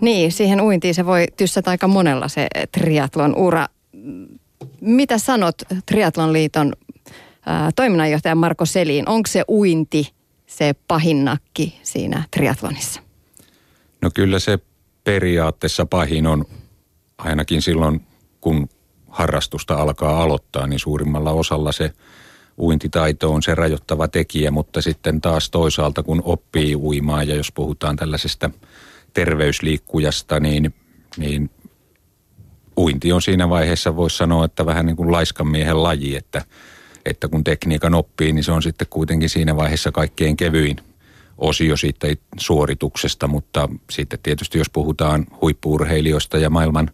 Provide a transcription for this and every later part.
Niin, siihen uintiin se voi tyssätä aika monella se triatlon ura. Mitä sanot Triatlon liiton toiminnanjohtaja Marko Selin? Onko se uinti se pahin nakki siinä triatlonissa? No kyllä se periaatteessa pahin on ainakin silloin, kun harrastusta alkaa aloittaa, niin suurimmalla osalla se uintitaito on se rajoittava tekijä, mutta sitten taas toisaalta kun oppii uimaan ja jos puhutaan tällaisesta terveysliikkujasta, niin, niin uinti on siinä vaiheessa, voisi sanoa, että vähän niin kuin laiskan miehen laji, että, että kun tekniikan oppii, niin se on sitten kuitenkin siinä vaiheessa kaikkein kevyin osio siitä suorituksesta, mutta sitten tietysti jos puhutaan huippuurheilijoista ja maailman,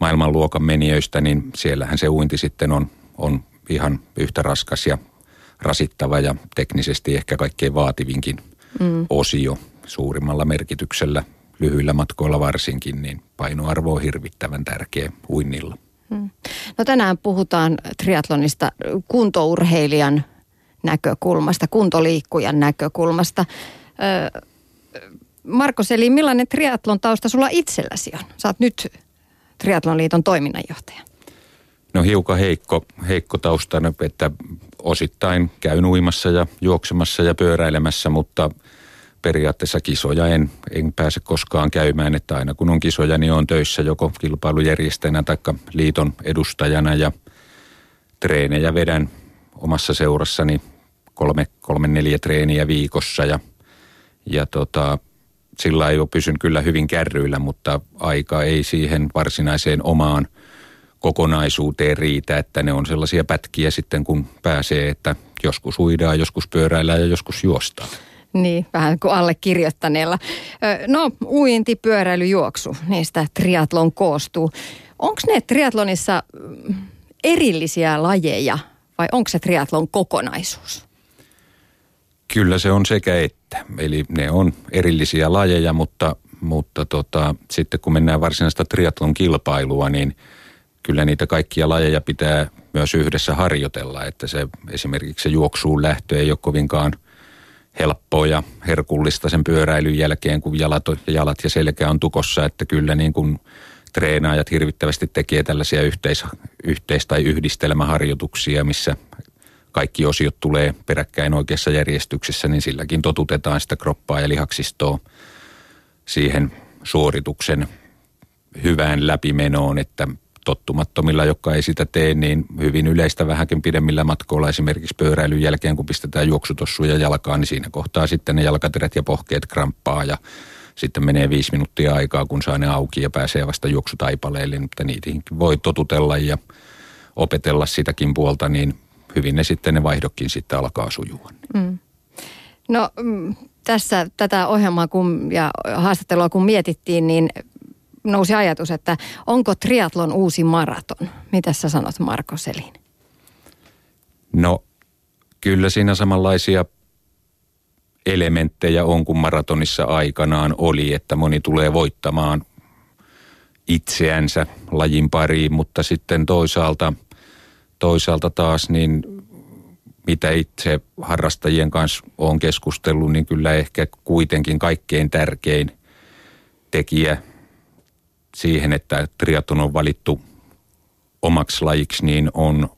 maailmanluokan menijöistä, niin siellähän se uinti sitten on, on ihan yhtä raskas ja rasittava ja teknisesti ehkä kaikkein vaativinkin mm. osio suurimmalla merkityksellä lyhyillä matkoilla varsinkin, niin painoarvo on hirvittävän tärkeä uinnilla. Mm. No tänään puhutaan triatlonista kuntourheilijan näkökulmasta, kuntoliikkujan näkökulmasta. Marko Seli, millainen triatlon tausta sulla itselläsi on? Oot nyt Triatlonliiton toiminnanjohtaja. No hiukan heikko, heikko taustana, että osittain käyn uimassa ja juoksemassa ja pyöräilemässä, mutta periaatteessa kisoja en, en pääse koskaan käymään, että aina kun on kisoja, niin on töissä joko kilpailujärjestäjänä tai liiton edustajana ja treenejä vedän omassa seurassani kolme, kolme neljä treeniä viikossa ja, ja tota, sillä ei ole pysyn kyllä hyvin kärryillä, mutta aika ei siihen varsinaiseen omaan kokonaisuuteen riitä, että ne on sellaisia pätkiä sitten kun pääsee, että joskus uidaan, joskus pyöräillään ja joskus juostaan. Niin, vähän kuin allekirjoittaneella. No, uinti, pyöräily, juoksu, niistä triatlon koostuu. Onko ne triatlonissa mm, erillisiä lajeja vai onko se triatlon kokonaisuus? Kyllä se on sekä että. Eli ne on erillisiä lajeja, mutta, mutta tota, sitten kun mennään varsinaista triatlon kilpailua, niin kyllä niitä kaikkia lajeja pitää myös yhdessä harjoitella. Että se esimerkiksi se juoksuun lähtö ei ole kovinkaan helppoa ja herkullista sen pyöräilyn jälkeen, kun jalat, jalat ja selkä on tukossa. Että kyllä niin kuin treenaajat hirvittävästi tekee tällaisia yhteis, yhteis- tai yhdistelmäharjoituksia, missä kaikki osiot tulee peräkkäin oikeassa järjestyksessä, niin silläkin totutetaan sitä kroppaa ja lihaksistoa siihen suorituksen hyvään läpimenoon, että tottumattomilla, jotka ei sitä tee, niin hyvin yleistä vähänkin pidemmillä matkoilla esimerkiksi pyöräilyn jälkeen, kun pistetään juoksutossuja jalkaan, niin siinä kohtaa sitten ne jalkaterät ja pohkeet kramppaa ja sitten menee viisi minuuttia aikaa, kun saa ne auki ja pääsee vasta juoksutaipaleelle, mutta niitä voi totutella ja opetella sitäkin puolta, niin hyvin ne sitten ne vaihdokin sitten alkaa sujua. Mm. No mm, tässä tätä ohjelmaa kun, ja haastattelua kun mietittiin, niin nousi ajatus, että onko triatlon uusi maraton? Mitä sä sanot Marko Selin? No kyllä siinä samanlaisia elementtejä on kuin maratonissa aikanaan oli, että moni tulee voittamaan itseänsä lajin pariin, mutta sitten toisaalta, toisaalta taas niin mitä itse harrastajien kanssa on keskustellut, niin kyllä ehkä kuitenkin kaikkein tärkein tekijä siihen, että triaton on valittu omaksi lajiksi, niin on,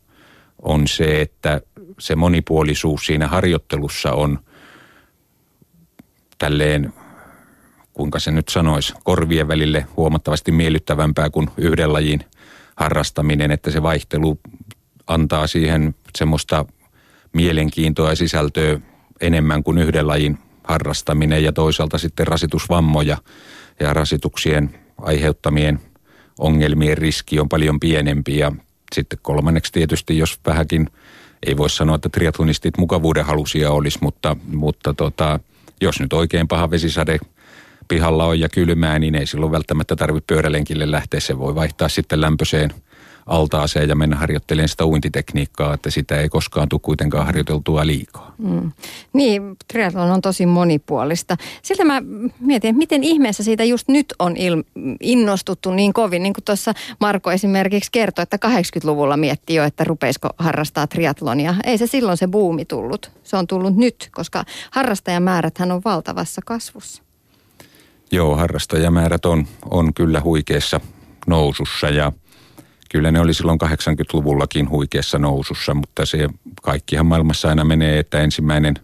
on se, että se monipuolisuus siinä harjoittelussa on tälleen, kuinka se nyt sanoisi, korvien välille huomattavasti miellyttävämpää kuin yhden lajin harrastaminen, että se vaihtelu antaa siihen semmoista mielenkiintoa ja sisältöä enemmän kuin yhden lajin harrastaminen ja toisaalta sitten rasitusvammoja ja rasituksien aiheuttamien ongelmien riski on paljon pienempi ja sitten kolmanneksi tietysti, jos vähänkin, ei voi sanoa, että triatlonistit mukavuuden halusia olisi, mutta, mutta tota, jos nyt oikein paha vesisade pihalla on ja kylmää, niin ei silloin välttämättä tarvitse pyörälenkille lähteä. Se voi vaihtaa sitten lämpöiseen altaaseen ja mennä harjoittelemaan sitä uintitekniikkaa, että sitä ei koskaan tule kuitenkaan harjoiteltua liikaa. Mm. Niin, triathlon on tosi monipuolista. Siltä mä mietin, että miten ihmeessä siitä just nyt on il- innostuttu niin kovin, niin kuin tuossa Marko esimerkiksi kertoi, että 80-luvulla mietti jo, että rupeisiko harrastaa triatlonia. Ei se silloin se buumi tullut. Se on tullut nyt, koska harrastajamääräthän on valtavassa kasvussa. Joo, harrastajamäärät on, on kyllä huikeassa nousussa ja kyllä ne oli silloin 80-luvullakin huikeassa nousussa, mutta se kaikkihan maailmassa aina menee, että ensimmäinen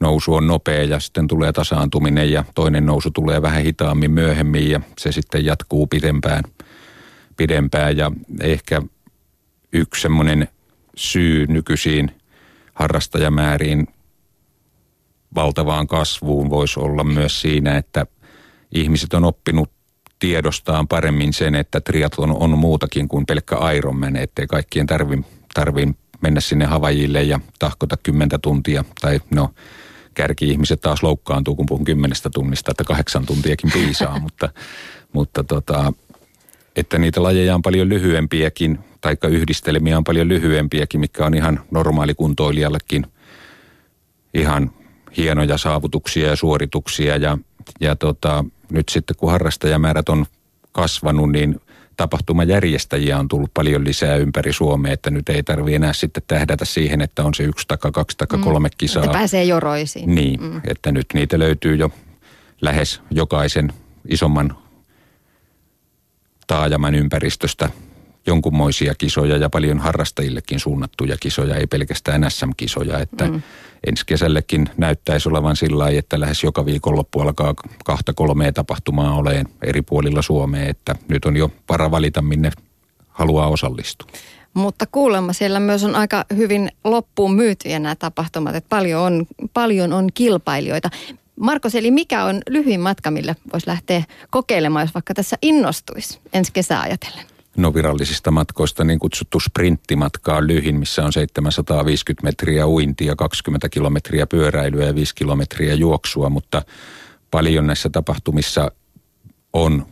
nousu on nopea ja sitten tulee tasaantuminen ja toinen nousu tulee vähän hitaammin myöhemmin ja se sitten jatkuu pidempään. pidempään ja ehkä yksi semmoinen syy nykyisiin harrastajamääriin valtavaan kasvuun voisi olla myös siinä, että ihmiset on oppinut tiedostaan paremmin sen, että triatlon on muutakin kuin pelkkä Ironman, ettei kaikkien tarvi, tarvi mennä sinne Havajille ja tahkota kymmentä tuntia. Tai no, kärki-ihmiset taas loukkaantuu, kun puhun kymmenestä tunnista, että kahdeksan tuntiakin piisaa, mutta, mutta tota, että niitä lajeja on paljon lyhyempiäkin, taikka yhdistelmiä on paljon lyhyempiäkin, mikä on ihan normaalikuntoilijallekin ihan hienoja saavutuksia ja suorituksia. Ja, ja tota, nyt sitten kun harrastajamäärät on kasvanut, niin tapahtumajärjestäjiä on tullut paljon lisää ympäri Suomea, että nyt ei tarvi enää sitten tähdätä siihen, että on se yksi taka, kaksi taka, mm. kolme kisaa. Että pääsee joroisiin. Niin, mm. että nyt niitä löytyy jo lähes jokaisen isomman taajaman ympäristöstä jonkunmoisia kisoja ja paljon harrastajillekin suunnattuja kisoja, ei pelkästään SM-kisoja, että mm. ensi kesällekin näyttäisi olevan sillä lailla, että lähes joka viikonloppu alkaa kahta kolmea tapahtumaa oleen eri puolilla Suomea, että nyt on jo vara valita, minne haluaa osallistua. Mutta kuulemma siellä myös on aika hyvin loppuun myytyjä nämä tapahtumat, että paljon on, paljon on kilpailijoita. Marko eli mikä on lyhyin matka, millä voisi lähteä kokeilemaan, jos vaikka tässä innostuisi ensi kesää ajatellen? No virallisista matkoista niin kutsuttu sprinttimatka on lyhin, missä on 750 metriä uintia, 20 kilometriä pyöräilyä ja 5 kilometriä juoksua, mutta paljon näissä tapahtumissa on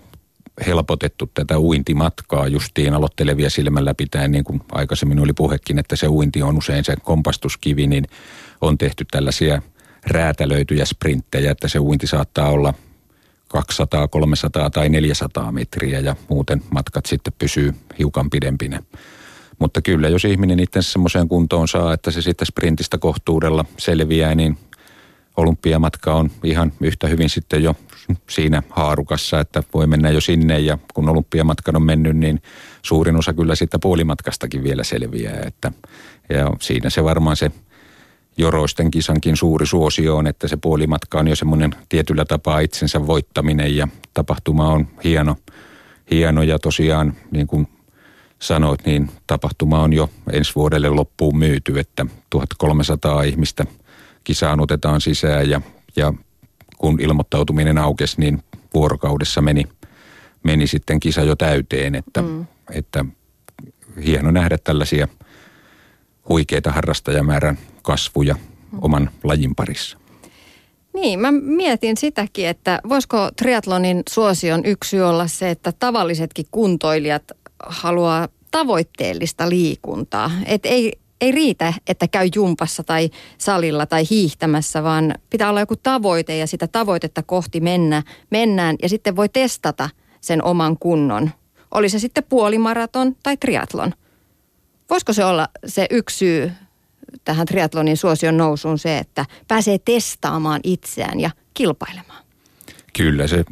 helpotettu tätä uintimatkaa justiin aloittelevia silmällä pitäen, niin kuin aikaisemmin oli puhekin, että se uinti on usein se kompastuskivi, niin on tehty tällaisia räätälöityjä sprinttejä, että se uinti saattaa olla 200, 300 tai 400 metriä ja muuten matkat sitten pysyy hiukan pidempinä. Mutta kyllä, jos ihminen itse semmoiseen kuntoon saa, että se sitten sprintistä kohtuudella selviää, niin olympiamatka on ihan yhtä hyvin sitten jo siinä haarukassa, että voi mennä jo sinne ja kun olympiamatkan on mennyt, niin suurin osa kyllä siitä puolimatkastakin vielä selviää. Että, ja siinä se varmaan se joroisten kisankin suuri suosio on, että se puolimatka on jo semmoinen tietyllä tapaa itsensä voittaminen ja tapahtuma on hieno, hieno ja tosiaan niin kuin sanoit, niin tapahtuma on jo ensi vuodelle loppuun myyty, että 1300 ihmistä kisaan otetaan sisään ja, ja kun ilmoittautuminen aukesi, niin vuorokaudessa meni, meni sitten kisa jo täyteen, että, mm. että hieno nähdä tällaisia huikeita harrastajamäärän kasvuja oman lajin parissa. Niin, mä mietin sitäkin, että voisiko triatlonin suosion yksi olla se, että tavallisetkin kuntoilijat haluaa tavoitteellista liikuntaa. Et ei, ei riitä, että käy jumpassa tai salilla tai hiihtämässä, vaan pitää olla joku tavoite ja sitä tavoitetta kohti mennä, mennään ja sitten voi testata sen oman kunnon. Oli se sitten puolimaraton tai triatlon. Voisiko se olla se yksi syy tähän triatlonin suosion nousuun se, että pääsee testaamaan itseään ja kilpailemaan? Kyllä se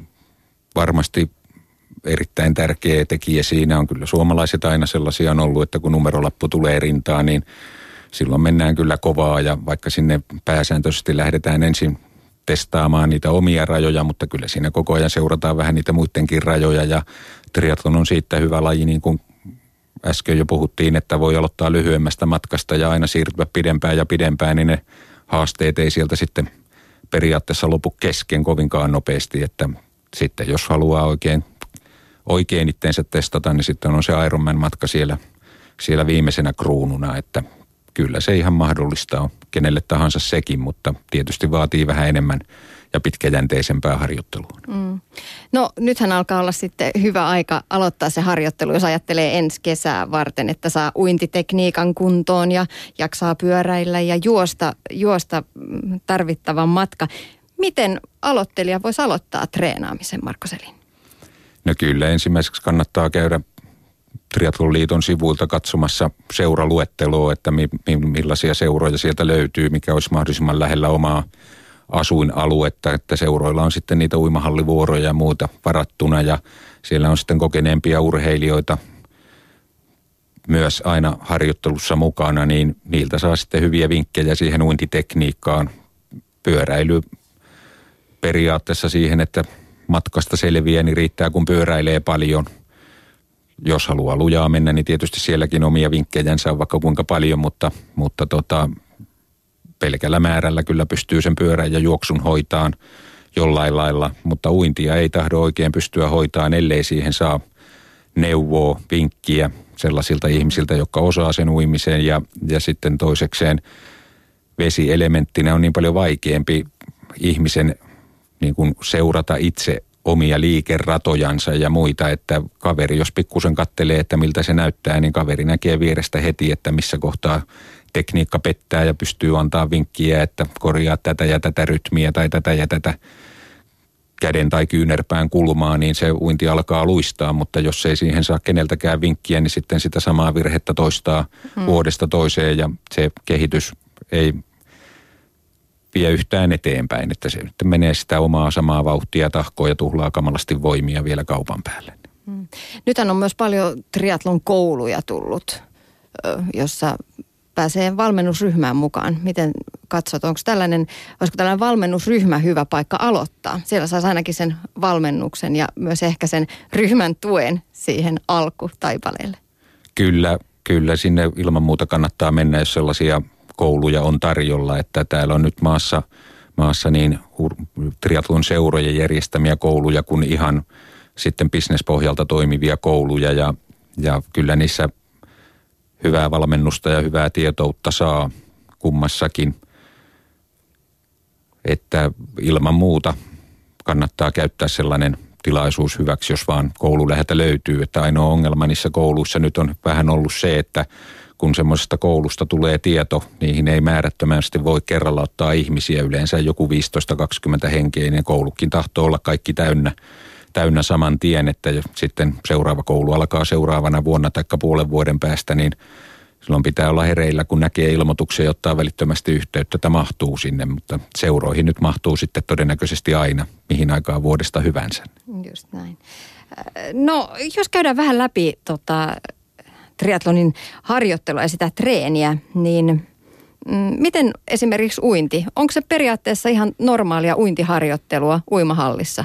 varmasti erittäin tärkeä tekijä siinä on. Kyllä suomalaiset aina sellaisia on ollut, että kun numerolappu tulee rintaan, niin silloin mennään kyllä kovaa ja vaikka sinne pääsääntöisesti lähdetään ensin testaamaan niitä omia rajoja, mutta kyllä siinä koko ajan seurataan vähän niitä muidenkin rajoja ja triatlon on siitä hyvä laji, niin kuin äsken jo puhuttiin, että voi aloittaa lyhyemmästä matkasta ja aina siirtyä pidempään ja pidempään, niin ne haasteet ei sieltä sitten periaatteessa lopu kesken kovinkaan nopeasti, että sitten jos haluaa oikein, oikein itteensä testata, niin sitten on se Ironman-matka siellä, siellä viimeisenä kruununa, että kyllä se ihan mahdollista on. Kenelle tahansa sekin, mutta tietysti vaatii vähän enemmän – ja pitkäjänteisempää harjoittelua. Mm. No nythän alkaa olla sitten hyvä aika aloittaa se harjoittelu, jos ajattelee ensi kesää varten, että saa uintitekniikan kuntoon ja jaksaa pyöräillä ja juosta, juosta tarvittavan matka. Miten aloittelija voisi aloittaa treenaamisen, Marko Selin? No kyllä, ensimmäiseksi kannattaa käydä Triathlon sivuilta katsomassa seuraluetteloa, että mi, mi, millaisia seuroja sieltä löytyy, mikä olisi mahdollisimman lähellä omaa asuinaluetta, että seuroilla on sitten niitä uimahallivuoroja ja muuta varattuna ja siellä on sitten kokeneempia urheilijoita myös aina harjoittelussa mukana, niin niiltä saa sitten hyviä vinkkejä siihen uintitekniikkaan. Pyöräily periaatteessa siihen, että matkasta selviää, niin riittää kun pyöräilee paljon. Jos haluaa lujaa mennä, niin tietysti sielläkin omia vinkkejänsä on vaikka kuinka paljon, mutta, mutta tota, pelkällä määrällä kyllä pystyy sen pyörän ja juoksun hoitaan jollain lailla, mutta uintia ei tahdo oikein pystyä hoitaan, ellei siihen saa neuvoa, vinkkiä sellaisilta ihmisiltä, jotka osaa sen uimiseen. Ja, ja sitten toisekseen vesielementtinä on niin paljon vaikeampi ihmisen niin kuin seurata itse omia liikeratojansa ja muita, että kaveri, jos pikkusen kattelee, että miltä se näyttää, niin kaveri näkee vierestä heti, että missä kohtaa tekniikka pettää ja pystyy antaa vinkkiä, että korjaa tätä ja tätä rytmiä tai tätä ja tätä käden tai kyynärpään kulmaa, niin se uinti alkaa luistaa, mutta jos ei siihen saa keneltäkään vinkkiä, niin sitten sitä samaa virhettä toistaa hmm. vuodesta toiseen ja se kehitys ei vie yhtään eteenpäin, että se nyt menee sitä omaa samaa vauhtia, tahkoa ja tuhlaa kamalasti voimia vielä kaupan päälle. Hmm. Nythän on myös paljon triatlon kouluja tullut, jossa pääsee valmennusryhmään mukaan. Miten katsot, onko tällainen, olisiko tällainen valmennusryhmä hyvä paikka aloittaa? Siellä saisi ainakin sen valmennuksen ja myös ehkä sen ryhmän tuen siihen alkutaipaleelle. Kyllä, kyllä sinne ilman muuta kannattaa mennä, jos sellaisia kouluja on tarjolla, että täällä on nyt maassa, maassa niin triatlon seurojen järjestämiä kouluja kuin ihan sitten bisnespohjalta toimivia kouluja ja, ja kyllä niissä hyvää valmennusta ja hyvää tietoutta saa kummassakin. Että ilman muuta kannattaa käyttää sellainen tilaisuus hyväksi, jos vaan koululähetä löytyy. Että ainoa ongelma niissä kouluissa nyt on vähän ollut se, että kun semmoisesta koulusta tulee tieto, niihin ei määrättömästi voi kerralla ottaa ihmisiä. Yleensä joku 15-20 henkeinen koulukin tahtoo olla kaikki täynnä, täynnä saman tien, että sitten seuraava koulu alkaa seuraavana vuonna tai puolen vuoden päästä, niin silloin pitää olla hereillä, kun näkee ilmoituksia ja ottaa välittömästi yhteyttä, että mahtuu sinne, mutta seuroihin nyt mahtuu sitten todennäköisesti aina, mihin aikaan vuodesta hyvänsä. Just näin. No, jos käydään vähän läpi tota, triatlonin harjoittelua ja sitä treeniä, niin mm, miten esimerkiksi uinti? Onko se periaatteessa ihan normaalia uintiharjoittelua uimahallissa?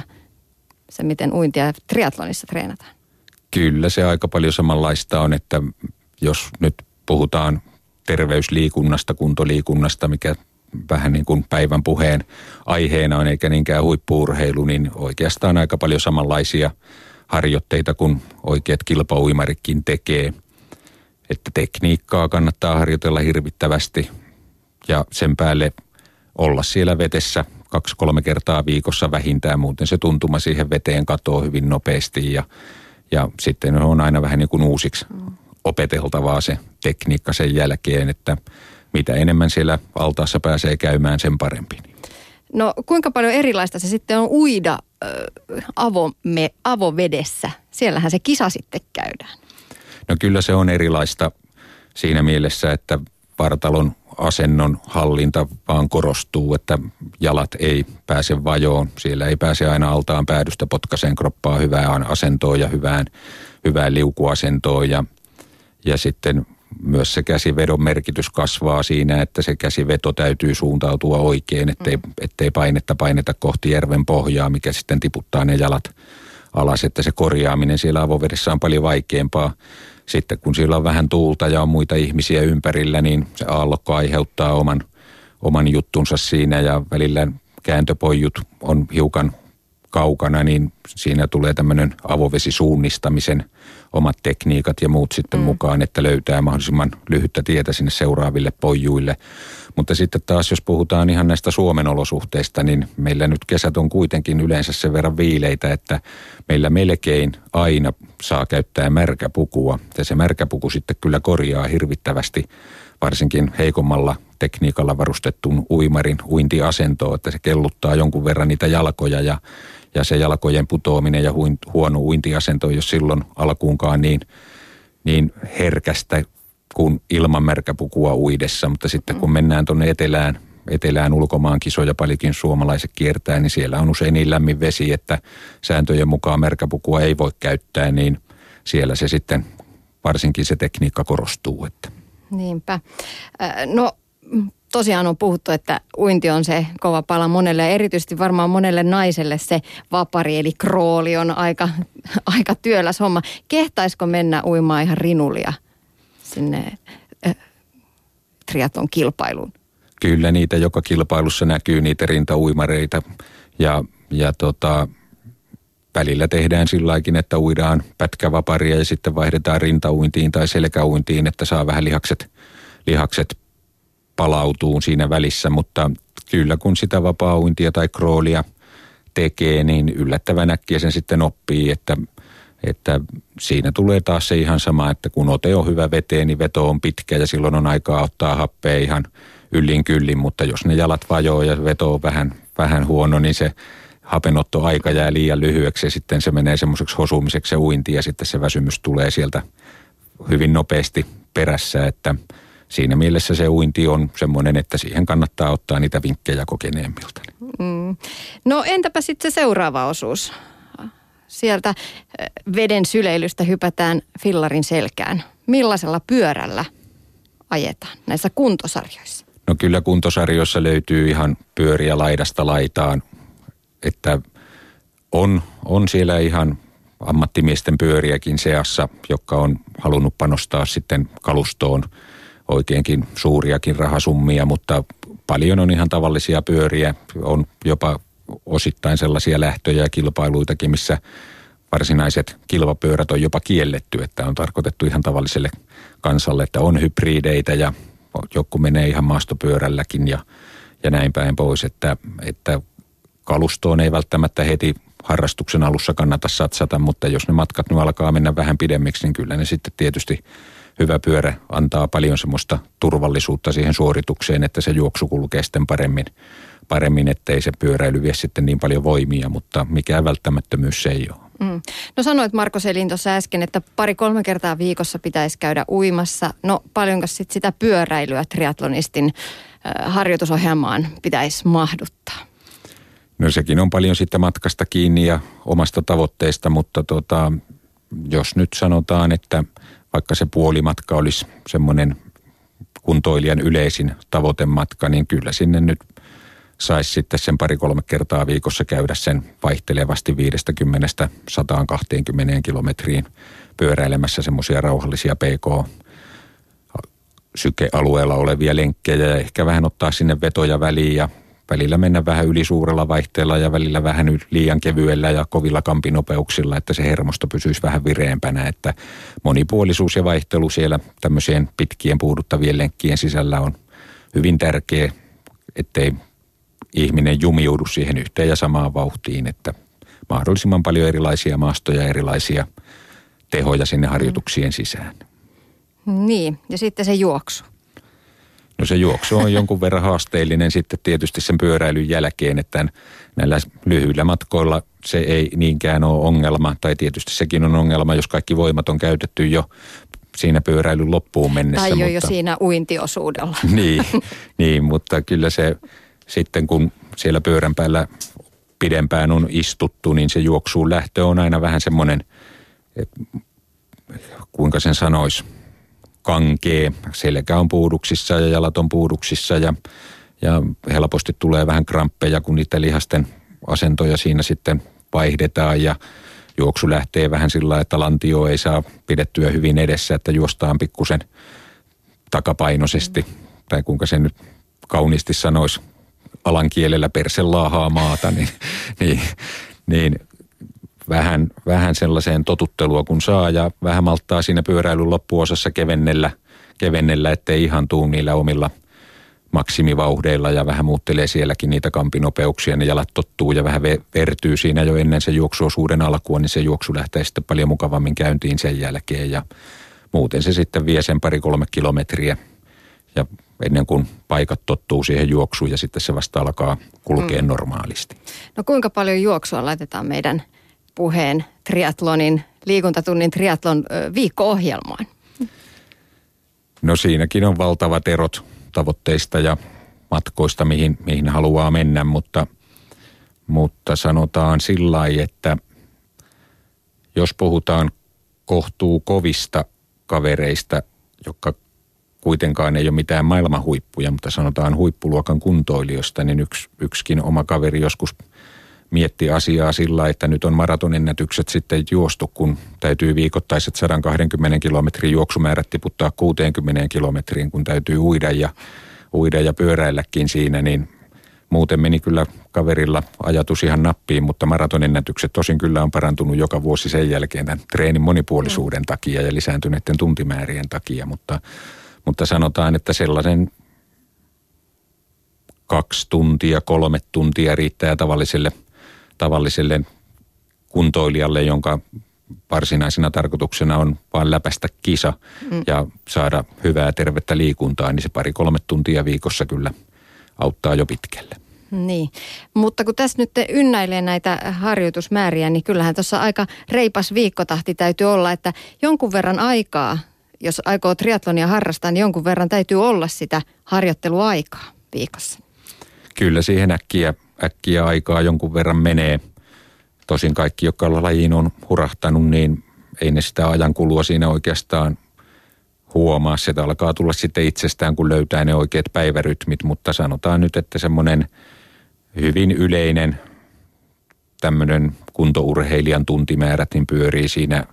Se, miten uintia triatlonissa treenataan? Kyllä se aika paljon samanlaista on, että jos nyt puhutaan terveysliikunnasta, kuntoliikunnasta, mikä vähän niin kuin päivän puheen aiheena on, eikä niinkään huippuurheilu, niin oikeastaan aika paljon samanlaisia harjoitteita kuin oikeat kilpauimarikin tekee – että tekniikkaa kannattaa harjoitella hirvittävästi ja sen päälle olla siellä vetessä kaksi-kolme kertaa viikossa vähintään, muuten se tuntuma siihen veteen katoo hyvin nopeasti ja, ja sitten on aina vähän niin kuin uusiksi opeteltavaa se tekniikka sen jälkeen, että mitä enemmän siellä altaassa pääsee käymään, sen parempi. No kuinka paljon erilaista se sitten on uida äh, avome, avovedessä? Siellähän se kisa sitten käydään. No kyllä se on erilaista siinä mielessä, että vartalon asennon hallinta vaan korostuu, että jalat ei pääse vajoon. Siellä ei pääse aina altaan päädystä potkaseen kroppaa hyvään asentoon ja hyvään, hyvään liukuasentoon. Ja, ja sitten myös se käsivedon merkitys kasvaa siinä, että se käsiveto täytyy suuntautua oikein, ettei, mm. ettei painetta paineta kohti järven pohjaa, mikä sitten tiputtaa ne jalat alas, että se korjaaminen siellä avovedessä on paljon vaikeampaa. Sitten kun siellä on vähän tuulta ja on muita ihmisiä ympärillä, niin se aallokko aiheuttaa oman, oman juttunsa siinä ja välillä kääntöpojut on hiukan kaukana, niin siinä tulee tämmöinen avovesisuunnistamisen omat tekniikat ja muut sitten mm. mukaan, että löytää mahdollisimman lyhyttä tietä sinne seuraaville pojuille. Mutta sitten taas, jos puhutaan ihan näistä Suomen olosuhteista, niin meillä nyt kesät on kuitenkin yleensä sen verran viileitä, että meillä melkein aina saa käyttää märkäpukua. Ja se märkäpuku sitten kyllä korjaa hirvittävästi varsinkin heikommalla tekniikalla varustettuun uimarin uintiasentoon, että se kelluttaa jonkun verran niitä jalkoja ja, ja se jalkojen putoaminen ja huono uintiasento, jos silloin alkuunkaan niin, niin herkästä kuin ilman märkäpukua uidessa, mutta sitten kun mennään tuonne etelään etelään ulkomaan kisoja paljonkin suomalaiset kiertää, niin siellä on usein niin lämmin vesi, että sääntöjen mukaan merkäpukua ei voi käyttää, niin siellä se sitten varsinkin se tekniikka korostuu. Että. Niinpä. No tosiaan on puhuttu, että uinti on se kova pala monelle ja erityisesti varmaan monelle naiselle se vapari eli krooli on aika, aika työläs homma. Kehtaisiko mennä uimaan ihan rinulia sinne äh, triaton kilpailuun? Kyllä niitä joka kilpailussa näkyy niitä rintauimareita ja, ja tota, välillä tehdään silläkin, että uidaan pätkävaparia ja sitten vaihdetaan rintauintiin tai selkäuintiin, että saa vähän lihakset, lihakset palautuu siinä välissä, mutta kyllä kun sitä vapaa-uintia tai kroolia tekee, niin yllättävän äkkiä sen sitten oppii, että, että siinä tulee taas se ihan sama, että kun ote on hyvä veteen, niin veto on pitkä ja silloin on aikaa ottaa happea ihan yllin kyllin, mutta jos ne jalat vajoo ja veto on vähän, vähän huono, niin se hapenottoaika jää liian lyhyeksi ja sitten se menee semmoiseksi hosumiseksi se uinti ja sitten se väsymys tulee sieltä hyvin nopeasti perässä, että – siinä mielessä se uinti on semmoinen, että siihen kannattaa ottaa niitä vinkkejä kokeneemmilta. Mm. No entäpä sitten se seuraava osuus? Sieltä eh, veden syleilystä hypätään fillarin selkään. Millaisella pyörällä ajetaan näissä kuntosarjoissa? No kyllä kuntosarjoissa löytyy ihan pyöriä laidasta laitaan, että on, on siellä ihan ammattimiesten pyöriäkin seassa, jotka on halunnut panostaa sitten kalustoon – oikeinkin suuriakin rahasummia, mutta paljon on ihan tavallisia pyöriä. On jopa osittain sellaisia lähtöjä ja kilpailuitakin, missä varsinaiset kilpapyörät on jopa kielletty, että on tarkoitettu ihan tavalliselle kansalle, että on hybrideitä ja joku menee ihan maastopyörälläkin ja, ja näin päin pois, että, että kalustoon ei välttämättä heti harrastuksen alussa kannata satsata, mutta jos ne matkat nyt alkaa mennä vähän pidemmiksi, niin kyllä ne sitten tietysti hyvä pyörä antaa paljon semmoista turvallisuutta siihen suoritukseen, että se juoksu kulkee sitten paremmin, paremmin ettei se pyöräily vie sitten niin paljon voimia, mutta mikään välttämättömyys se ei ole. Mm. No sanoit Marko Selin tuossa äsken, että pari-kolme kertaa viikossa pitäisi käydä uimassa. No paljonko sitten sitä pyöräilyä triatlonistin äh, harjoitusohjelmaan pitäisi mahduttaa? No sekin on paljon sitten matkasta kiinni ja omasta tavoitteesta, mutta tota, jos nyt sanotaan, että vaikka se puolimatka olisi semmoinen kuntoilijan yleisin tavoitematka, niin kyllä sinne nyt saisi sitten sen pari-kolme kertaa viikossa käydä sen vaihtelevasti 50 120 kilometriin pyöräilemässä semmoisia rauhallisia PK sykealueella olevia lenkkejä ja ehkä vähän ottaa sinne vetoja väliin ja välillä mennä vähän yli suurella vaihteella ja välillä vähän liian kevyellä ja kovilla kampinopeuksilla, että se hermosto pysyisi vähän vireempänä, että monipuolisuus ja vaihtelu siellä tämmöisien pitkien puuduttavien lenkkien sisällä on hyvin tärkeä, ettei ihminen jumiudu siihen yhteen ja samaan vauhtiin, että mahdollisimman paljon erilaisia maastoja, erilaisia tehoja sinne harjoituksien sisään. Niin, ja sitten se juoksu. No se juoksu on jonkun verran haasteellinen sitten tietysti sen pyöräilyn jälkeen, että näillä lyhyillä matkoilla se ei niinkään ole ongelma. Tai tietysti sekin on ongelma, jos kaikki voimat on käytetty jo siinä pyöräilyn loppuun mennessä. Tai jo, mutta, jo siinä uintiosuudella. Niin, niin, mutta kyllä se sitten kun siellä pyörän päällä pidempään on istuttu, niin se juoksuun lähtö on aina vähän semmoinen, kuinka sen sanoisi, kankee. Selkä on puuduksissa ja jalat on puuduksissa ja, ja helposti tulee vähän kramppeja, kun niiden lihasten asentoja siinä sitten vaihdetaan ja juoksu lähtee vähän sillä että lantio ei saa pidettyä hyvin edessä, että juostaan pikkusen takapainoisesti, tai kuinka se nyt kauniisti sanoisi, alan kielellä perse laahaa maata, niin, niin, niin vähän, vähän sellaiseen totuttelua kun saa ja vähän malttaa siinä pyöräilyn loppuosassa kevennellä, kevennellä ettei ihan tuu niillä omilla maksimivauhdeilla ja vähän muuttelee sielläkin niitä kampinopeuksia, ne jalat tottuu ja vähän vertyy siinä jo ennen sen juoksuosuuden alkua, niin se juoksu lähtee sitten paljon mukavammin käyntiin sen jälkeen ja muuten se sitten vie sen pari-kolme kilometriä ja ennen kuin paikat tottuu siihen juoksuun ja sitten se vasta alkaa kulkea mm. normaalisti. No kuinka paljon juoksua laitetaan meidän – puheen triatlonin, liikuntatunnin triatlon viikko-ohjelmaan? No siinäkin on valtavat erot tavoitteista ja matkoista, mihin, mihin haluaa mennä, mutta, mutta sanotaan sillä että jos puhutaan kohtuu kovista kavereista, jotka kuitenkaan ei ole mitään maailmanhuippuja, mutta sanotaan huippuluokan kuntoilijoista, niin yksi, yksikin oma kaveri joskus mietti asiaa sillä, että nyt on maratonennätykset sitten juostu, kun täytyy viikoittaiset 120 kilometrin juoksumäärät tiputtaa 60 kilometriin, kun täytyy uida ja, uida ja pyöräilläkin siinä, niin muuten meni kyllä kaverilla ajatus ihan nappiin, mutta maratonennätykset tosin kyllä on parantunut joka vuosi sen jälkeen tämän treenin monipuolisuuden takia ja lisääntyneiden tuntimäärien takia, mutta, mutta sanotaan, että sellaisen kaksi tuntia, kolme tuntia riittää tavalliselle – tavalliselle kuntoilijalle, jonka varsinaisena tarkoituksena on vain läpäistä kisa mm. ja saada hyvää tervettä liikuntaa, niin se pari-kolme tuntia viikossa kyllä auttaa jo pitkälle. Niin, mutta kun tässä nyt ynnäilee näitä harjoitusmääriä, niin kyllähän tuossa aika reipas viikkotahti täytyy olla, että jonkun verran aikaa, jos aikoo triatlonia harrastaa, niin jonkun verran täytyy olla sitä harjoitteluaikaa viikossa. Kyllä siihen äkkiä äkkiä aikaa jonkun verran menee. Tosin kaikki, jotka lajiin on hurahtanut, niin ei ne sitä ajankulua siinä oikeastaan huomaa. Se alkaa tulla sitten itsestään, kun löytää ne oikeat päivärytmit, mutta sanotaan nyt, että semmoinen hyvin yleinen tämmöinen kuntourheilijan tuntimäärät niin pyörii siinä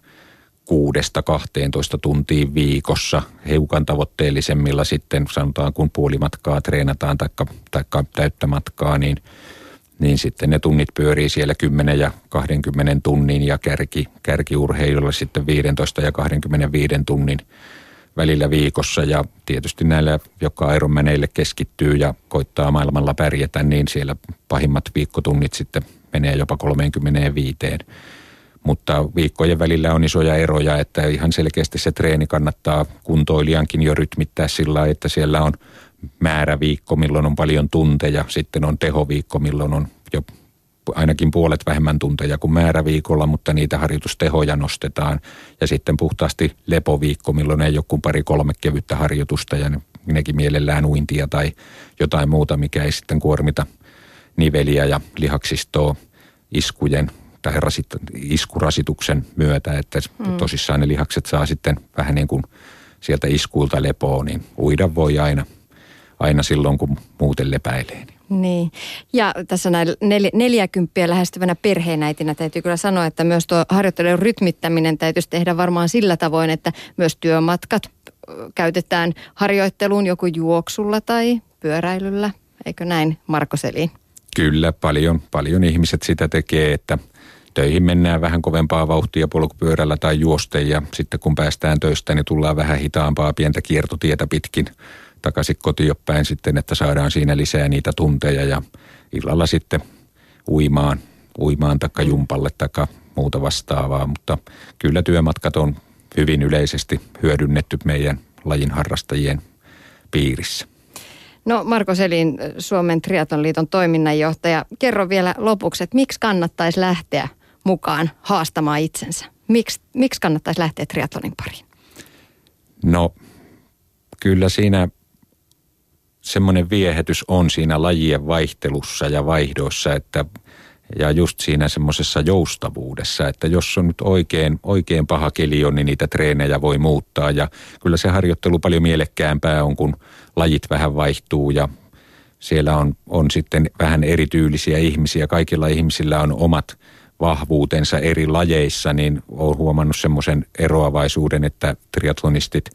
kuudesta 12 tuntia viikossa, hiukan tavoitteellisemmilla sitten sanotaan, kun puolimatkaa treenataan tai täyttä matkaa, niin – niin sitten ne tunnit pyörii siellä 10 ja 20 tunnin ja kärki, kärkiurheilulla sitten 15 ja 25 tunnin välillä viikossa ja tietysti näillä, jotka Ironmaneille keskittyy ja koittaa maailmalla pärjätä, niin siellä pahimmat viikkotunnit sitten menee jopa 35. Mutta viikkojen välillä on isoja eroja, että ihan selkeästi se treeni kannattaa kuntoilijankin jo rytmittää sillä että siellä on – määräviikko, milloin on paljon tunteja, sitten on tehoviikko, milloin on jo ainakin puolet vähemmän tunteja kuin määräviikolla, mutta niitä harjoitustehoja nostetaan. Ja sitten puhtaasti lepoviikko, milloin ei kuin pari-kolme kevyttä harjoitusta ja nekin mielellään uintia tai jotain muuta, mikä ei sitten kuormita niveliä ja lihaksistoa iskujen tai rasit, iskurasituksen myötä, että mm. tosissaan ne lihakset saa sitten vähän niin kuin sieltä iskuilta lepoa, niin uida voi aina – aina silloin, kun muuten lepäilee. Niin. Ja tässä näin nel, neljäkymppiä lähestyvänä perheenäitinä täytyy kyllä sanoa, että myös tuo harjoittelun rytmittäminen täytyisi tehdä varmaan sillä tavoin, että myös työmatkat käytetään harjoitteluun joku juoksulla tai pyöräilyllä. Eikö näin, Marko Selin? Kyllä, paljon, paljon ihmiset sitä tekee, että töihin mennään vähän kovempaa vauhtia polkupyörällä tai juosten ja sitten kun päästään töistä, niin tullaan vähän hitaampaa pientä kiertotietä pitkin – takaisin kotiin päin sitten, että saadaan siinä lisää niitä tunteja ja illalla sitten uimaan, uimaan takka mm. jumpalle takka muuta vastaavaa, mutta kyllä työmatkat on hyvin yleisesti hyödynnetty meidän lajin harrastajien piirissä. No Marko Selin, Suomen triatonliiton toiminnanjohtaja, kerro vielä lopuksi, että miksi kannattaisi lähteä mukaan haastamaan itsensä? Miksi, miksi kannattaisi lähteä triatlonin pariin? No kyllä siinä semmoinen viehätys on siinä lajien vaihtelussa ja vaihdoissa, että ja just siinä semmoisessa joustavuudessa, että jos on nyt oikein, oikein paha keli on, niin niitä treenejä voi muuttaa. Ja kyllä se harjoittelu paljon mielekkäämpää on, kun lajit vähän vaihtuu ja siellä on, on sitten vähän erityylisiä ihmisiä. Kaikilla ihmisillä on omat vahvuutensa eri lajeissa, niin olen huomannut semmoisen eroavaisuuden, että triatlonistit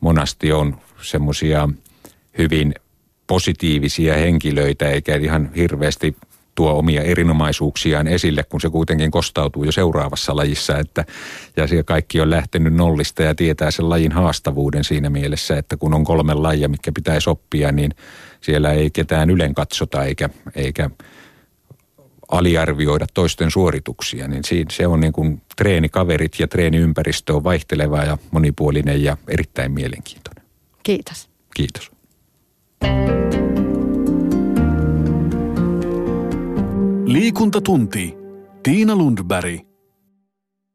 monasti on semmoisia hyvin positiivisia henkilöitä eikä ihan hirveästi tuo omia erinomaisuuksiaan esille, kun se kuitenkin kostautuu jo seuraavassa lajissa. Että, ja siellä kaikki on lähtenyt nollista ja tietää sen lajin haastavuuden siinä mielessä, että kun on kolme lajia, mikä pitäisi oppia, niin siellä ei ketään ylen katsota eikä, eikä aliarvioida toisten suorituksia. Niin se on niin kuin treenikaverit ja treeniympäristö on vaihteleva ja monipuolinen ja erittäin mielenkiintoinen. Kiitos. Kiitos. Liikuntatunti. Tiina Lundberg.